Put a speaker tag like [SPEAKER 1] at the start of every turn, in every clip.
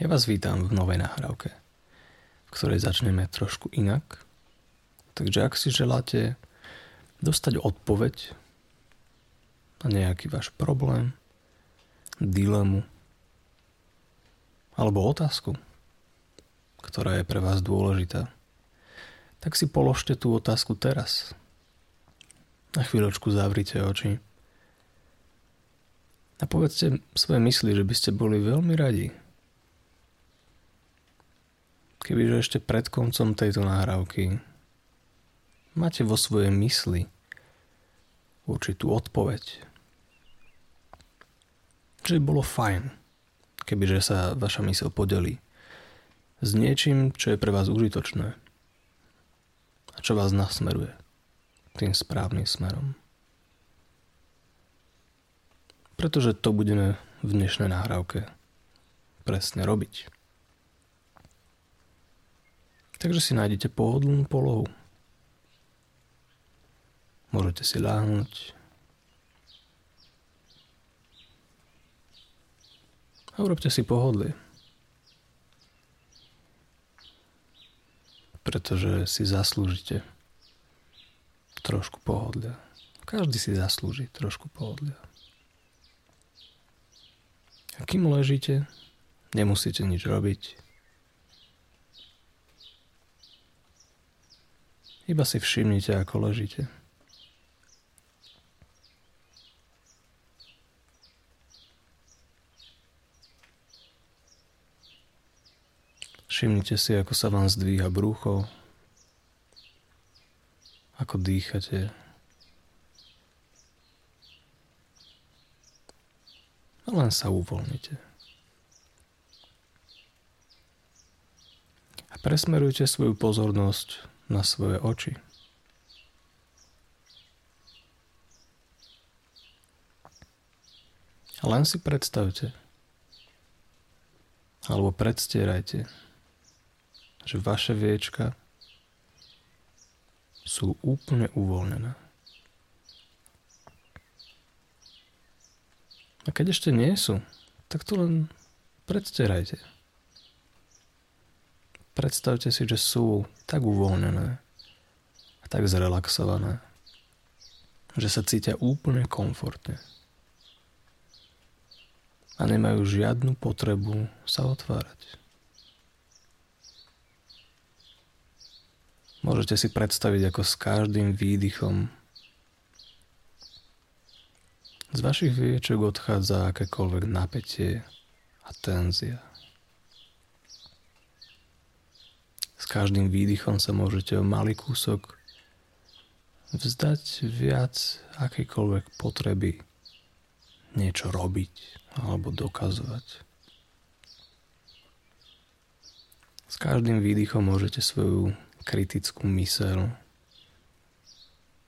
[SPEAKER 1] Ja vás vítam v novej nahrávke, v ktorej začneme trošku inak. Takže ak si želáte dostať odpoveď na nejaký váš problém, dilemu alebo otázku, ktorá je pre vás dôležitá, tak si položte tú otázku teraz. Na chvíľočku zavrite oči a povedzte svoje mysli, že by ste boli veľmi radi, kebyže ešte pred koncom tejto náhrávky máte vo svojej mysli určitú odpoveď. Že by bolo fajn, kebyže sa vaša mysl podelí s niečím, čo je pre vás užitočné a čo vás nasmeruje tým správnym smerom. Pretože to budeme v dnešnej nahrávke presne robiť. Takže si nájdete pohodlnú polohu. Môžete si láhnuť. A urobte si pohodlie. Pretože si zaslúžite trošku pohodlia. Každý si zaslúži trošku pohodlia. A kým ležíte, nemusíte nič robiť, Iba si všimnite, ako ležíte. Všimnite si, ako sa vám zdvíha brucho, ako dýchate. A len sa uvoľnite. A presmerujte svoju pozornosť na svoje oči. Len si predstavte, alebo predstierajte, že vaše viečka sú úplne uvoľnené. A keď ešte nie sú, tak to len predstierajte. Predstavte si, že sú tak uvoľnené a tak zrelaxované, že sa cítia úplne komfortne a nemajú žiadnu potrebu sa otvárať. Môžete si predstaviť, ako s každým výdychom z vašich viečok odchádza akékoľvek napätie a tenzia. S každým výdychom sa môžete o malý kúsok vzdať viac akýkoľvek potreby niečo robiť alebo dokazovať. S každým výdychom môžete svoju kritickú myseľ,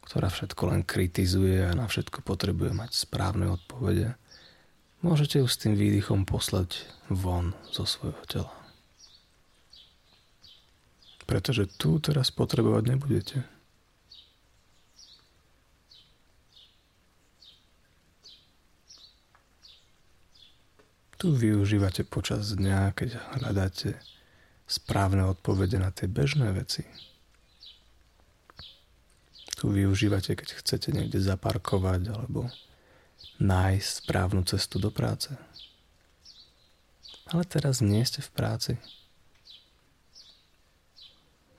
[SPEAKER 1] ktorá všetko len kritizuje a na všetko potrebuje mať správne odpovede, môžete ju s tým výdychom poslať von zo svojho tela. Pretože tu teraz potrebovať nebudete. Tu využívate počas dňa, keď hľadáte správne odpovede na tie bežné veci. Tu využívate, keď chcete niekde zaparkovať alebo nájsť správnu cestu do práce. Ale teraz nie ste v práci.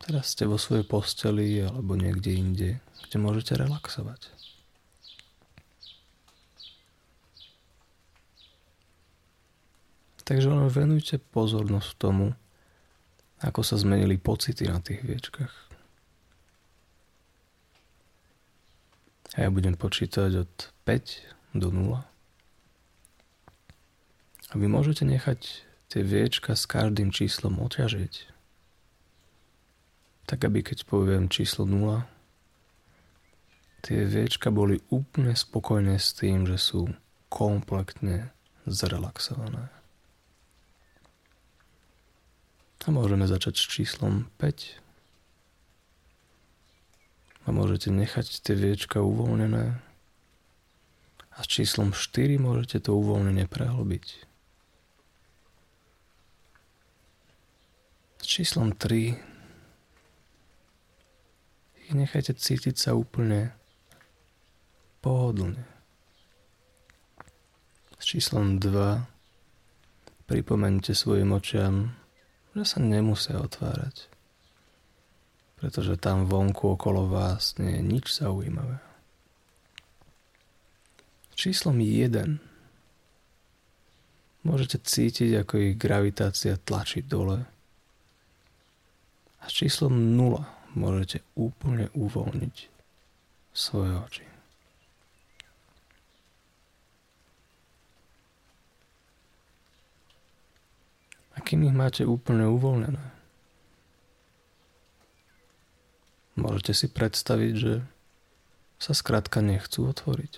[SPEAKER 1] Teraz ste vo svojej posteli alebo niekde inde, kde môžete relaxovať. Takže len venujte pozornosť tomu, ako sa zmenili pocity na tých viečkach. A ja budem počítať od 5 do 0. A vy môžete nechať tie viečka s každým číslom oťažiť tak aby keď poviem číslo 0, tie viečka boli úplne spokojné s tým, že sú kompletne zrelaxované. A môžeme začať s číslom 5. A môžete nechať tie viečka uvoľnené. A s číslom 4 môžete to uvoľnenie prehlbiť. číslom 3 ich nechajte cítiť sa úplne pohodlne. S číslom 2 pripomeňte svojim očiam, že sa nemusia otvárať, pretože tam vonku okolo vás nie je nič zaujímavé. Číslom 1 môžete cítiť, ako ich gravitácia tlačí dole. A s číslom 0 môžete úplne uvoľniť svoje oči. A kým ich máte úplne uvoľnené, môžete si predstaviť, že sa skrátka nechcú otvoriť.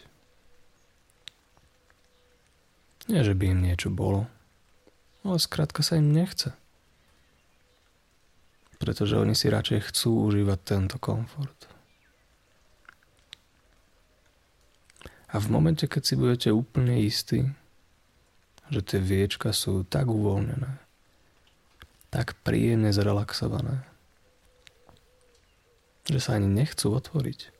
[SPEAKER 1] Nie, že by im niečo bolo, ale skrátka sa im nechce. Pretože oni si radšej chcú užívať tento komfort. A v momente, keď si budete úplne istí, že tie viečka sú tak uvoľnené, tak príjemne zrelaxované, že sa ani nechcú otvoriť.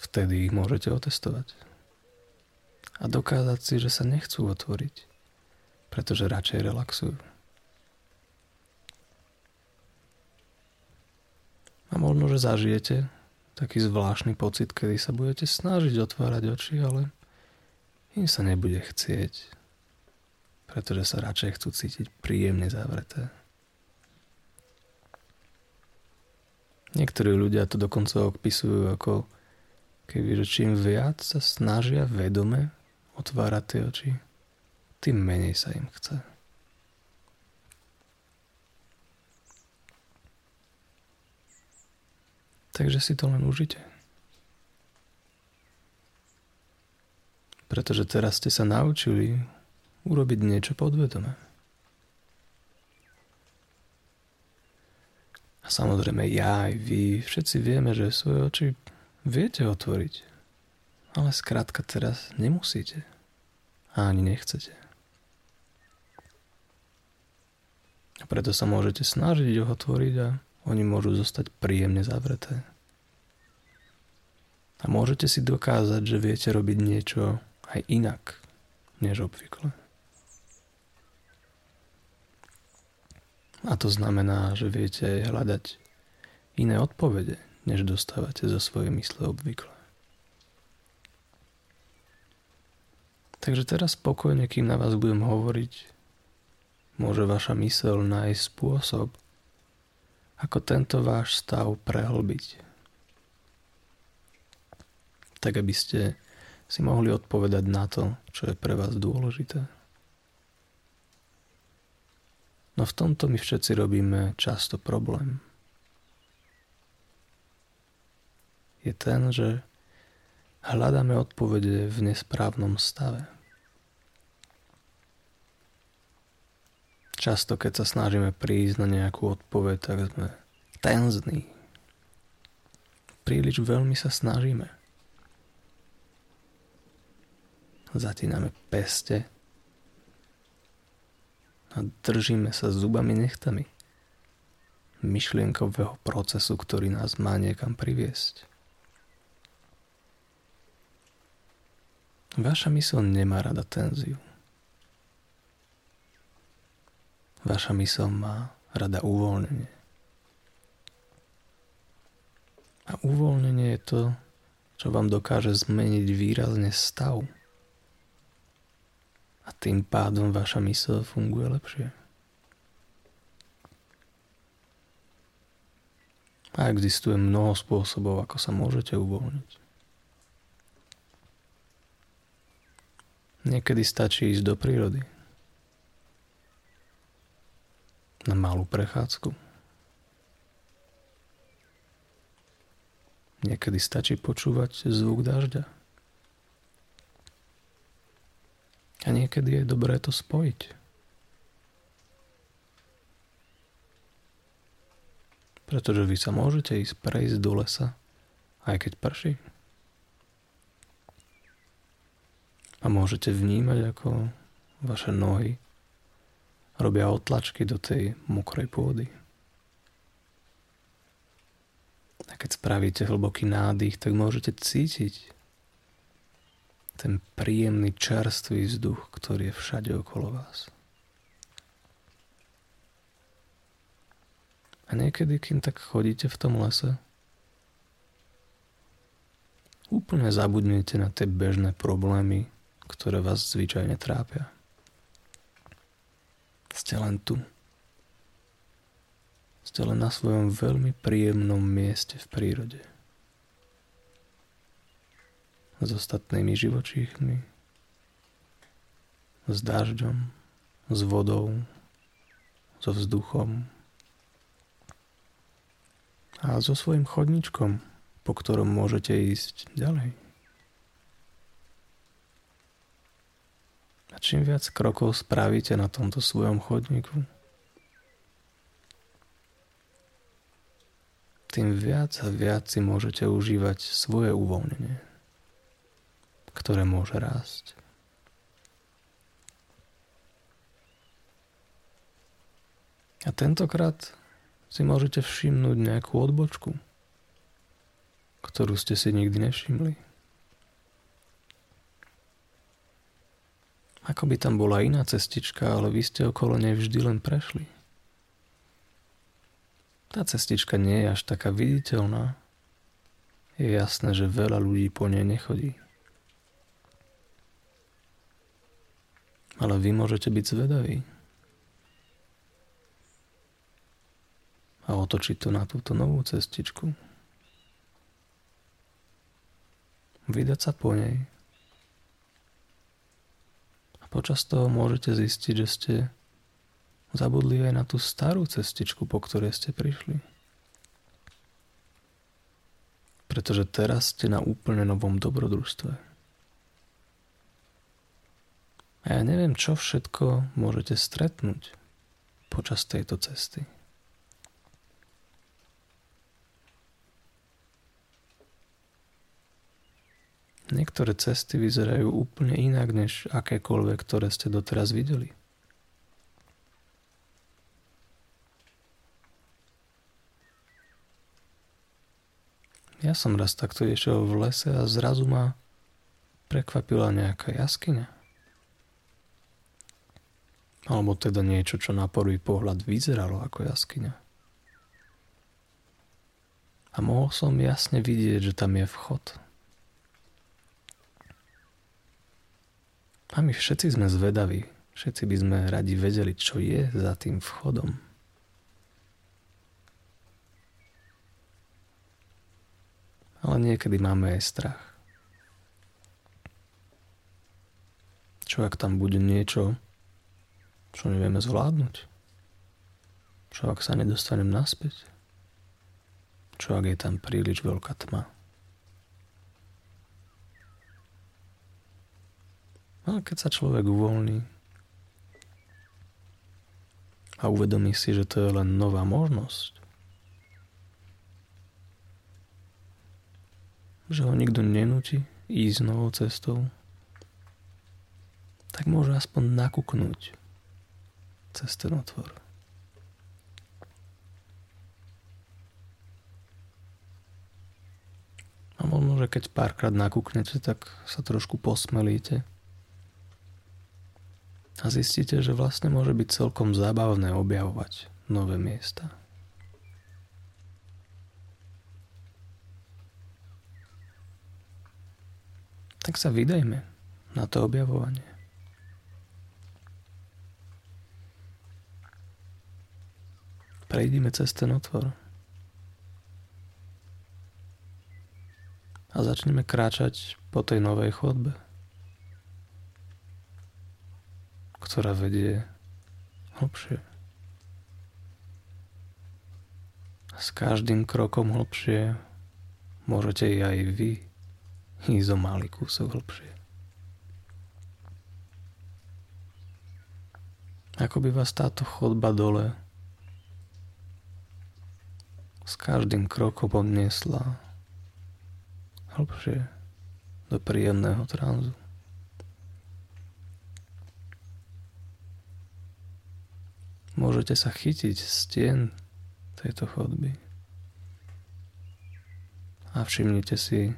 [SPEAKER 1] Vtedy ich môžete otestovať. A dokázať si, že sa nechcú otvoriť, pretože radšej relaxujú. A možno, že zažijete taký zvláštny pocit, kedy sa budete snažiť otvárať oči, ale im sa nebude chcieť pretože sa radšej chcú cítiť príjemne zavreté. Niektorí ľudia to dokonca opisujú ako keby, že čím viac sa snažia vedome otvárať tie oči, tým menej sa im chce. Takže si to len užite. Pretože teraz ste sa naučili urobiť niečo podvedome. A samozrejme ja aj vy, všetci vieme, že svoje oči viete otvoriť. Ale skrátka teraz nemusíte. A ani nechcete. A preto sa môžete snažiť ho otvoriť a oni môžu zostať príjemne zavreté. A môžete si dokázať, že viete robiť niečo aj inak, než obvykle. A to znamená, že viete hľadať iné odpovede, než dostávate zo svojej mysle obvykle. Takže teraz spokojne, kým na vás budem hovoriť, môže vaša mysel nájsť spôsob, ako tento váš stav prehlbiť. Tak, aby ste si mohli odpovedať na to, čo je pre vás dôležité. No v tomto my všetci robíme často problém. Je ten, že hľadáme odpovede v nesprávnom stave. Často, keď sa snažíme prísť na nejakú odpoveď, tak sme tenzní. Príliš veľmi sa snažíme. Zatíname peste a držíme sa zubami nechtami myšlienkového procesu, ktorý nás má niekam priviesť. Vaša mysl nemá rada tenziu. Vaša mysl má rada uvoľnenie. A uvoľnenie je to, čo vám dokáže zmeniť výrazne stav a tým pádom vaša mysl funguje lepšie. A existuje mnoho spôsobov, ako sa môžete uvoľniť. Niekedy stačí ísť do prírody. Na malú prechádzku. Niekedy stačí počúvať zvuk dažďa. A niekedy je dobré to spojiť. Pretože vy sa môžete ísť prejsť do lesa, aj keď prší. A môžete vnímať, ako vaše nohy robia otlačky do tej mokrej pôdy. A keď spravíte hlboký nádych, tak môžete cítiť ten príjemný čerstvý vzduch, ktorý je všade okolo vás. A niekedy, kým tak chodíte v tom lese, úplne zabudnete na tie bežné problémy, ktoré vás zvyčajne trápia. Ste len tu. Ste len na svojom veľmi príjemnom mieste v prírode. S ostatnými živočíchmi, s dažďom, s vodou, so vzduchom, a so svojím chodničkom, po ktorom môžete ísť ďalej. A čím viac krokov spravíte na tomto svojom chodníku, tým viac a viac si môžete užívať svoje uvoľnenie, ktoré môže rásť. A tentokrát si môžete všimnúť nejakú odbočku, ktorú ste si nikdy nevšimli. Ako by tam bola iná cestička, ale vy ste okolo nej vždy len prešli. Tá cestička nie je až taká viditeľná. Je jasné, že veľa ľudí po nej nechodí. Ale vy môžete byť zvedaví. a otočiť to na túto novú cestičku. Vydať sa po nej. Počas toho môžete zistiť, že ste zabudli aj na tú starú cestičku, po ktorej ste prišli. Pretože teraz ste na úplne novom dobrodružstve. A ja neviem, čo všetko môžete stretnúť počas tejto cesty. Niektoré cesty vyzerajú úplne inak než akékoľvek, ktoré ste doteraz videli. Ja som raz takto išiel v lese a zrazu ma prekvapila nejaká jaskyňa. Alebo teda niečo, čo na prvý pohľad vyzeralo ako jaskyňa. A mohol som jasne vidieť, že tam je vchod. A my všetci sme zvedaví. Všetci by sme radi vedeli, čo je za tým vchodom. Ale niekedy máme aj strach. Čo ak tam bude niečo, čo nevieme zvládnuť? Čo ak sa nedostanem naspäť? Čo ak je tam príliš veľká tma? Ale keď sa človek uvoľní a uvedomí si, že to je len nová možnosť, že ho nikto nenúti ísť novou cestou, tak môže aspoň nakúknúť cez ten otvor. A možno, že keď párkrát nakúknete, tak sa trošku posmelíte a zistíte, že vlastne môže byť celkom zábavné objavovať nové miesta. Tak sa vydajme na to objavovanie. Prejdime cez ten otvor. A začneme kráčať po tej novej chodbe. Ktorá vedie hlbšie. S každým krokom hlbšie môžete aj vy ísť o malý kúsok hlbšie. Ako by vás táto chodba dole s každým krokom odniesla hlbšie do príjemného tranzu. Môžete sa chytiť stien tejto chodby. A všimnite si,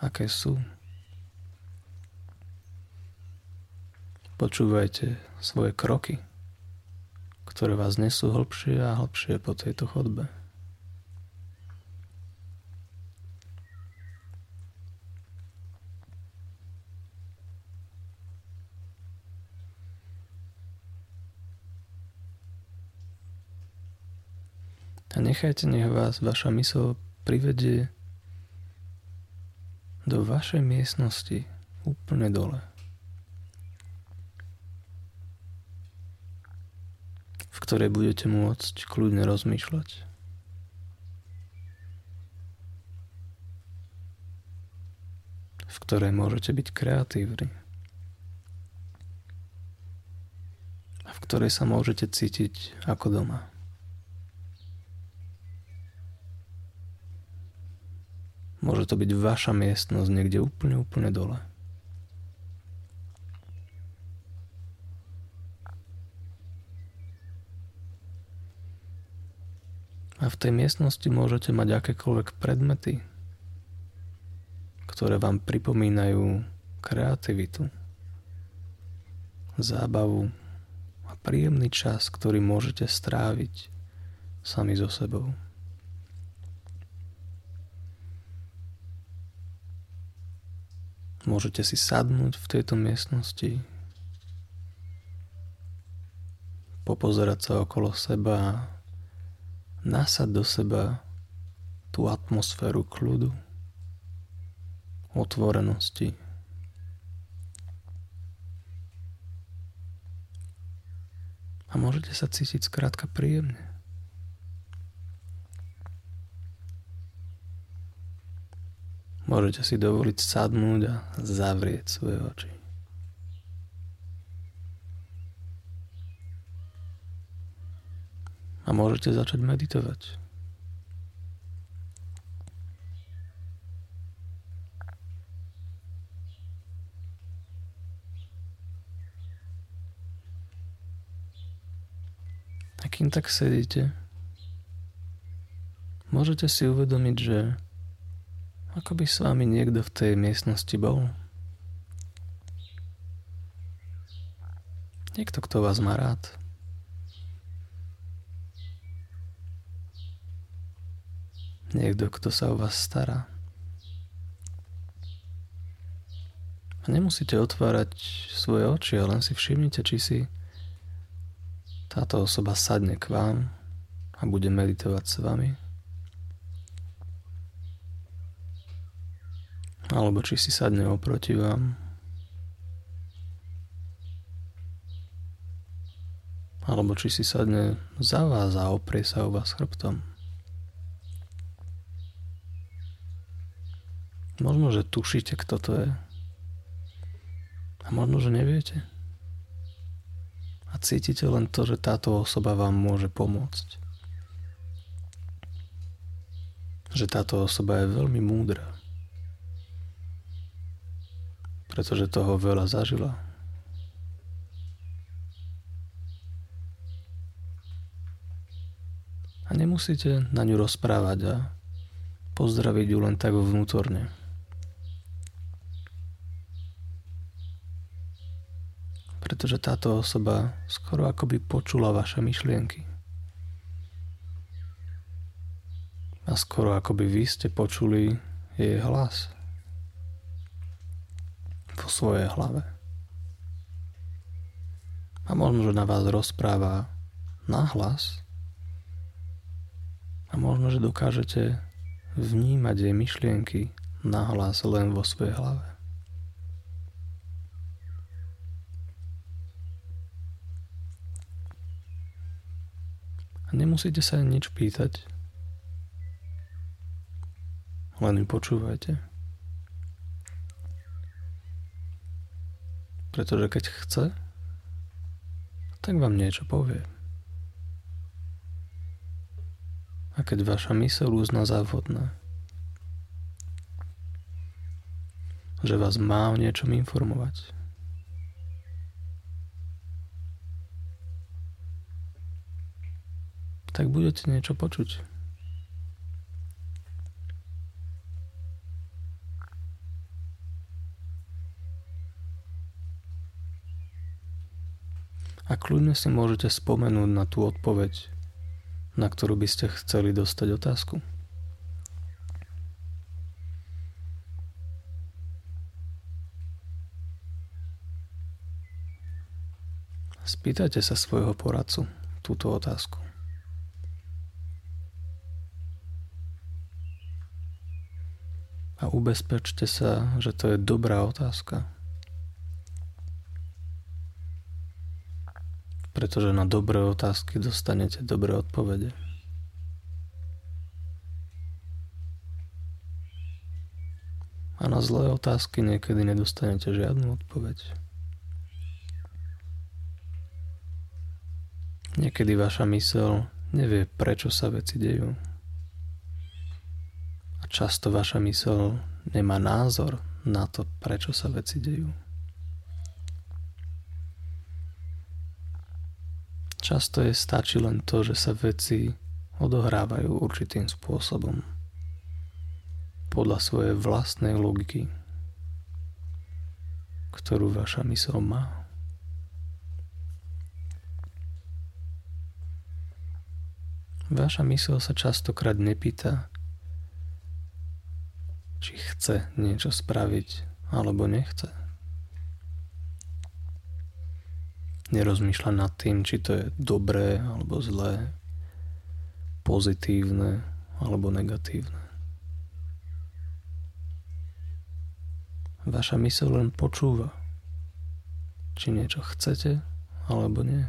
[SPEAKER 1] aké sú. Počúvajte svoje kroky, ktoré vás nesú hlbšie a hlbšie po tejto chodbe. A nechajte, nech vás vaša mysl privedie do vašej miestnosti úplne dole. v ktorej budete môcť kľudne rozmýšľať. v ktorej môžete byť kreatívni a v ktorej sa môžete cítiť ako doma. Môže to byť vaša miestnosť niekde úplne, úplne dole. A v tej miestnosti môžete mať akékoľvek predmety, ktoré vám pripomínajú kreativitu, zábavu a príjemný čas, ktorý môžete stráviť sami so sebou. Môžete si sadnúť v tejto miestnosti, popozerať sa okolo seba nasať do seba tú atmosféru kľudu, otvorenosti. A môžete sa cítiť skrátka príjemne. Môžete si dovoliť sadnúť a zavrieť svoje oči. A môžete začať meditovať. A kým tak sedíte, môžete si uvedomiť, že ako by s vami niekto v tej miestnosti bol. Niekto, kto vás má rád. Niekto, kto sa o vás stará. A nemusíte otvárať svoje oči, ale len si všimnite, či si táto osoba sadne k vám a bude meditovať s vami. Alebo či si sadne oproti vám. Alebo či si sadne za vás a oprie sa o vás chrbtom. Možno, že tušíte, kto to je. A možno, že neviete. A cítite len to, že táto osoba vám môže pomôcť. Že táto osoba je veľmi múdra. Pretože toho veľa zažila. A nemusíte na ňu rozprávať a pozdraviť ju len tak vnútorne. Pretože táto osoba skoro akoby počula vaše myšlienky. A skoro akoby vy ste počuli jej hlas vo svojej hlave. A možno, že na vás rozpráva nahlas a možno, že dokážete vnímať jej myšlienky nahlas len vo svojej hlave. A nemusíte sa nič pýtať, len ju počúvajte. Pretože keď chce, tak vám niečo povie. A keď vaša mysel uzná za vhodné, že vás má o niečom informovať, tak budete niečo počuť. A kľudne si môžete spomenúť na tú odpoveď, na ktorú by ste chceli dostať otázku. Spýtajte sa svojho poradcu túto otázku. A ubezpečte sa, že to je dobrá otázka. Pretože na dobré otázky dostanete dobré odpovede. A na zlé otázky niekedy nedostanete žiadnu odpoveď. Niekedy vaša mysel nevie, prečo sa veci dejú. A často vaša mysel nemá názor na to, prečo sa veci dejú. Často je stačí len to, že sa veci odohrávajú určitým spôsobom podľa svojej vlastnej logiky, ktorú vaša mysel má. Vaša mysl sa častokrát nepýta, či chce niečo spraviť alebo nechce. Nerozmýšľa nad tým, či to je dobré alebo zlé, pozitívne alebo negatívne. Vaša mysl len počúva, či niečo chcete alebo nie.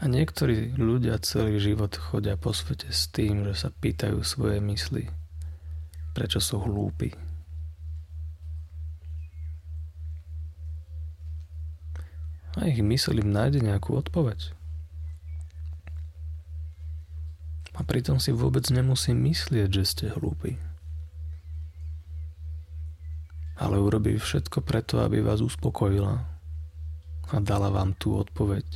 [SPEAKER 1] A niektorí ľudia celý život chodia po svete s tým, že sa pýtajú svoje mysli, prečo sú hlúpi. A ich mysl im nájde nejakú odpoveď. A pritom si vôbec nemusí myslieť, že ste hlúpi. Ale urobí všetko preto, aby vás uspokojila a dala vám tú odpoveď,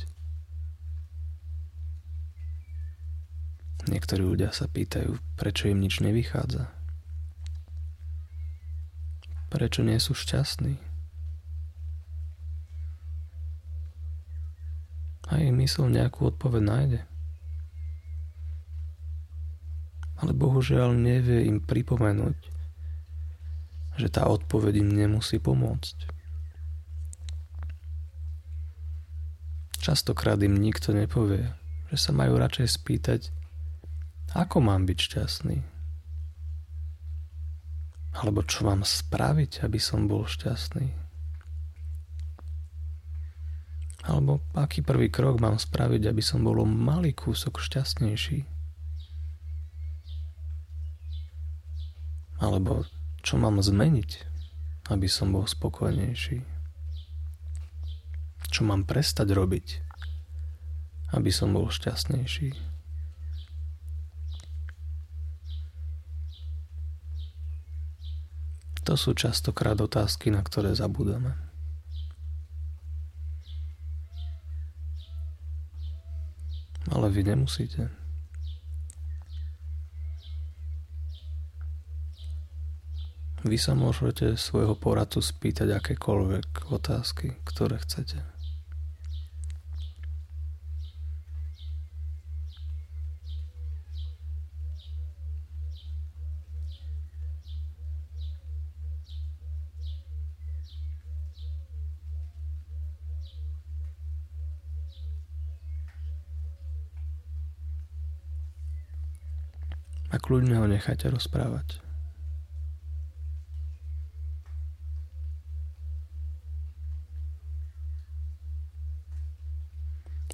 [SPEAKER 1] Niektorí ľudia sa pýtajú, prečo im nič nevychádza. Prečo nie sú šťastní? Mysl nejakú odpoveď nájde. Ale bohužiaľ nevie im pripomenúť, že tá odpoveď im nemusí pomôcť. Častokrát im nikto nepovie, že sa majú radšej spýtať, ako mám byť šťastný? Alebo čo mám spraviť, aby som bol šťastný? Alebo aký prvý krok mám spraviť, aby som bol malý kúsok šťastnejší? Alebo čo mám zmeniť, aby som bol spokojnejší? Čo mám prestať robiť, aby som bol šťastnejší? To sú častokrát otázky, na ktoré zabudeme. Ale vy nemusíte. Vy sa môžete svojho poradcu spýtať akékoľvek otázky, ktoré chcete. A kľudne ho nechajte rozprávať.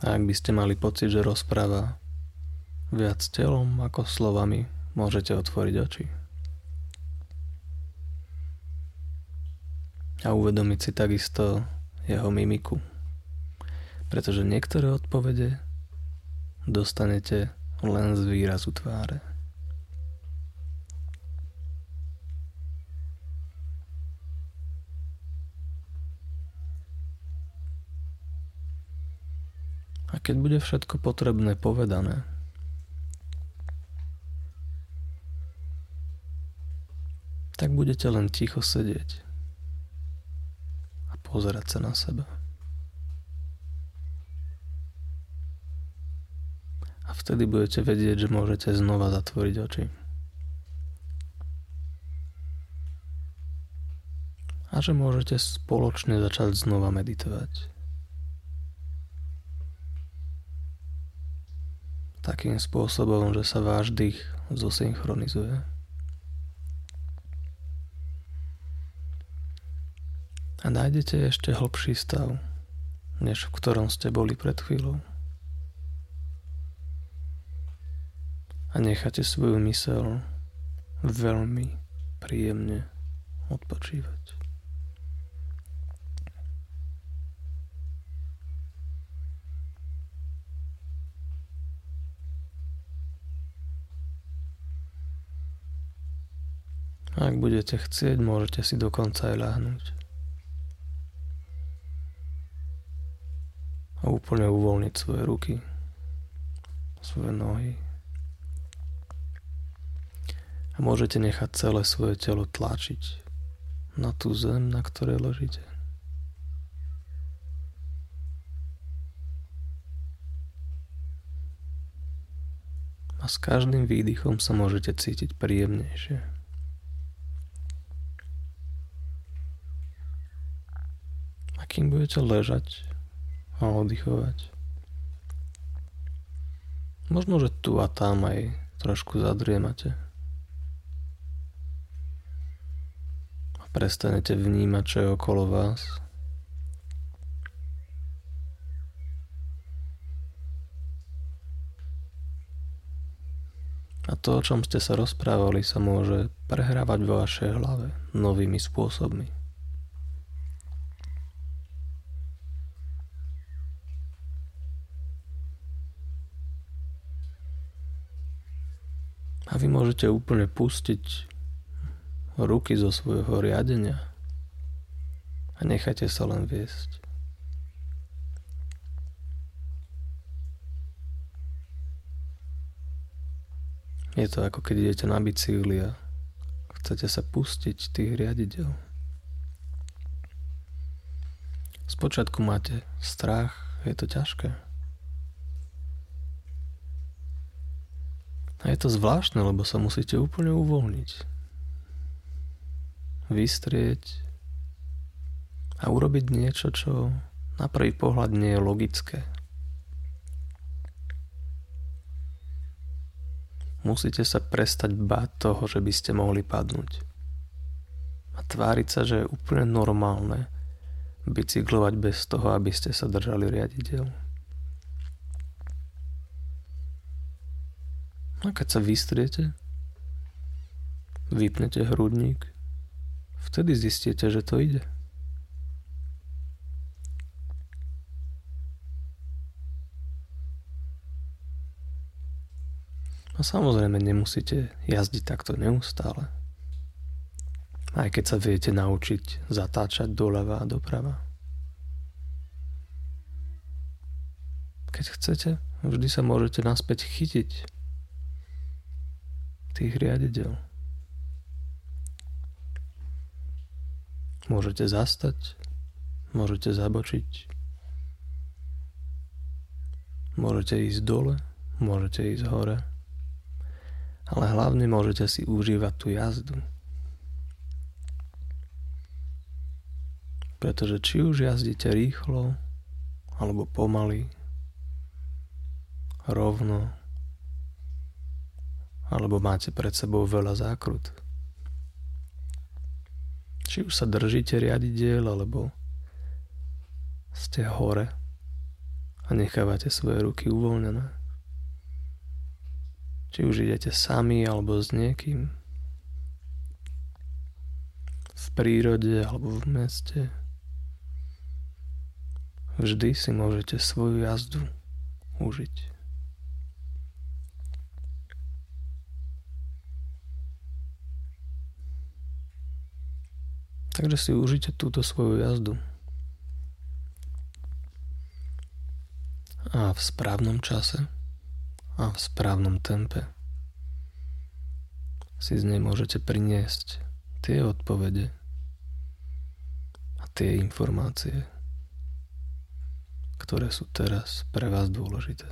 [SPEAKER 1] A ak by ste mali pocit, že rozpráva viac telom ako slovami, môžete otvoriť oči. A uvedomiť si takisto jeho mimiku. Pretože niektoré odpovede dostanete len z výrazu tváre. A keď bude všetko potrebné povedané, tak budete len ticho sedieť a pozerať sa na seba. A vtedy budete vedieť, že môžete znova zatvoriť oči. A že môžete spoločne začať znova meditovať. Takým spôsobom, že sa váš dých zosynchronizuje. a nájdete ešte hlbší stav, než v ktorom ste boli pred chvíľou. A necháte svoju mysel veľmi príjemne odpočívať. Ak budete chcieť, môžete si dokonca aj ľahnúť. a úplne uvoľniť svoje ruky, svoje nohy. A môžete nechať celé svoje telo tlačiť na tú zem, na ktorej ležíte. A s každým výdychom sa môžete cítiť príjemnejšie. Kým budete ležať, a oddychovať. Možno, že tu a tam aj trošku zadriemate. A prestanete vnímať, čo je okolo vás. A to, o čom ste sa rozprávali, sa môže prehrávať vo vašej hlave novými spôsobmi. Vy môžete úplne pustiť ruky zo svojho riadenia a nechajte sa len viesť. Je to ako keď idete na bicykli a chcete sa pustiť tých riadidel. Spočiatku máte strach, je to ťažké. A je to zvláštne, lebo sa musíte úplne uvoľniť. Vystrieť a urobiť niečo, čo na prvý pohľad nie je logické. Musíte sa prestať báť toho, že by ste mohli padnúť. A tváriť sa, že je úplne normálne bicyklovať bez toho, aby ste sa držali riaditeľ. A keď sa vystriete, vypnete hrudník, vtedy zistíte, že to ide. A samozrejme nemusíte jazdiť takto neustále. Aj keď sa viete naučiť zatáčať doľava a doprava. Keď chcete, vždy sa môžete naspäť chytiť tých riadidel. Môžete zastať, môžete zabočiť, môžete ísť dole, môžete ísť hore, ale hlavne môžete si užívať tú jazdu. Pretože či už jazdíte rýchlo, alebo pomaly, rovno, alebo máte pred sebou veľa zákrut. Či už sa držíte riadidiel, alebo ste hore a nechávate svoje ruky uvoľnené. Či už idete sami alebo s niekým. V prírode alebo v meste. Vždy si môžete svoju jazdu užiť. Takže si užite túto svoju jazdu. a v správnom čase a v správnom tempe si z nej môžete priniesť tie odpovede a tie informácie, ktoré sú teraz pre vás dôležité.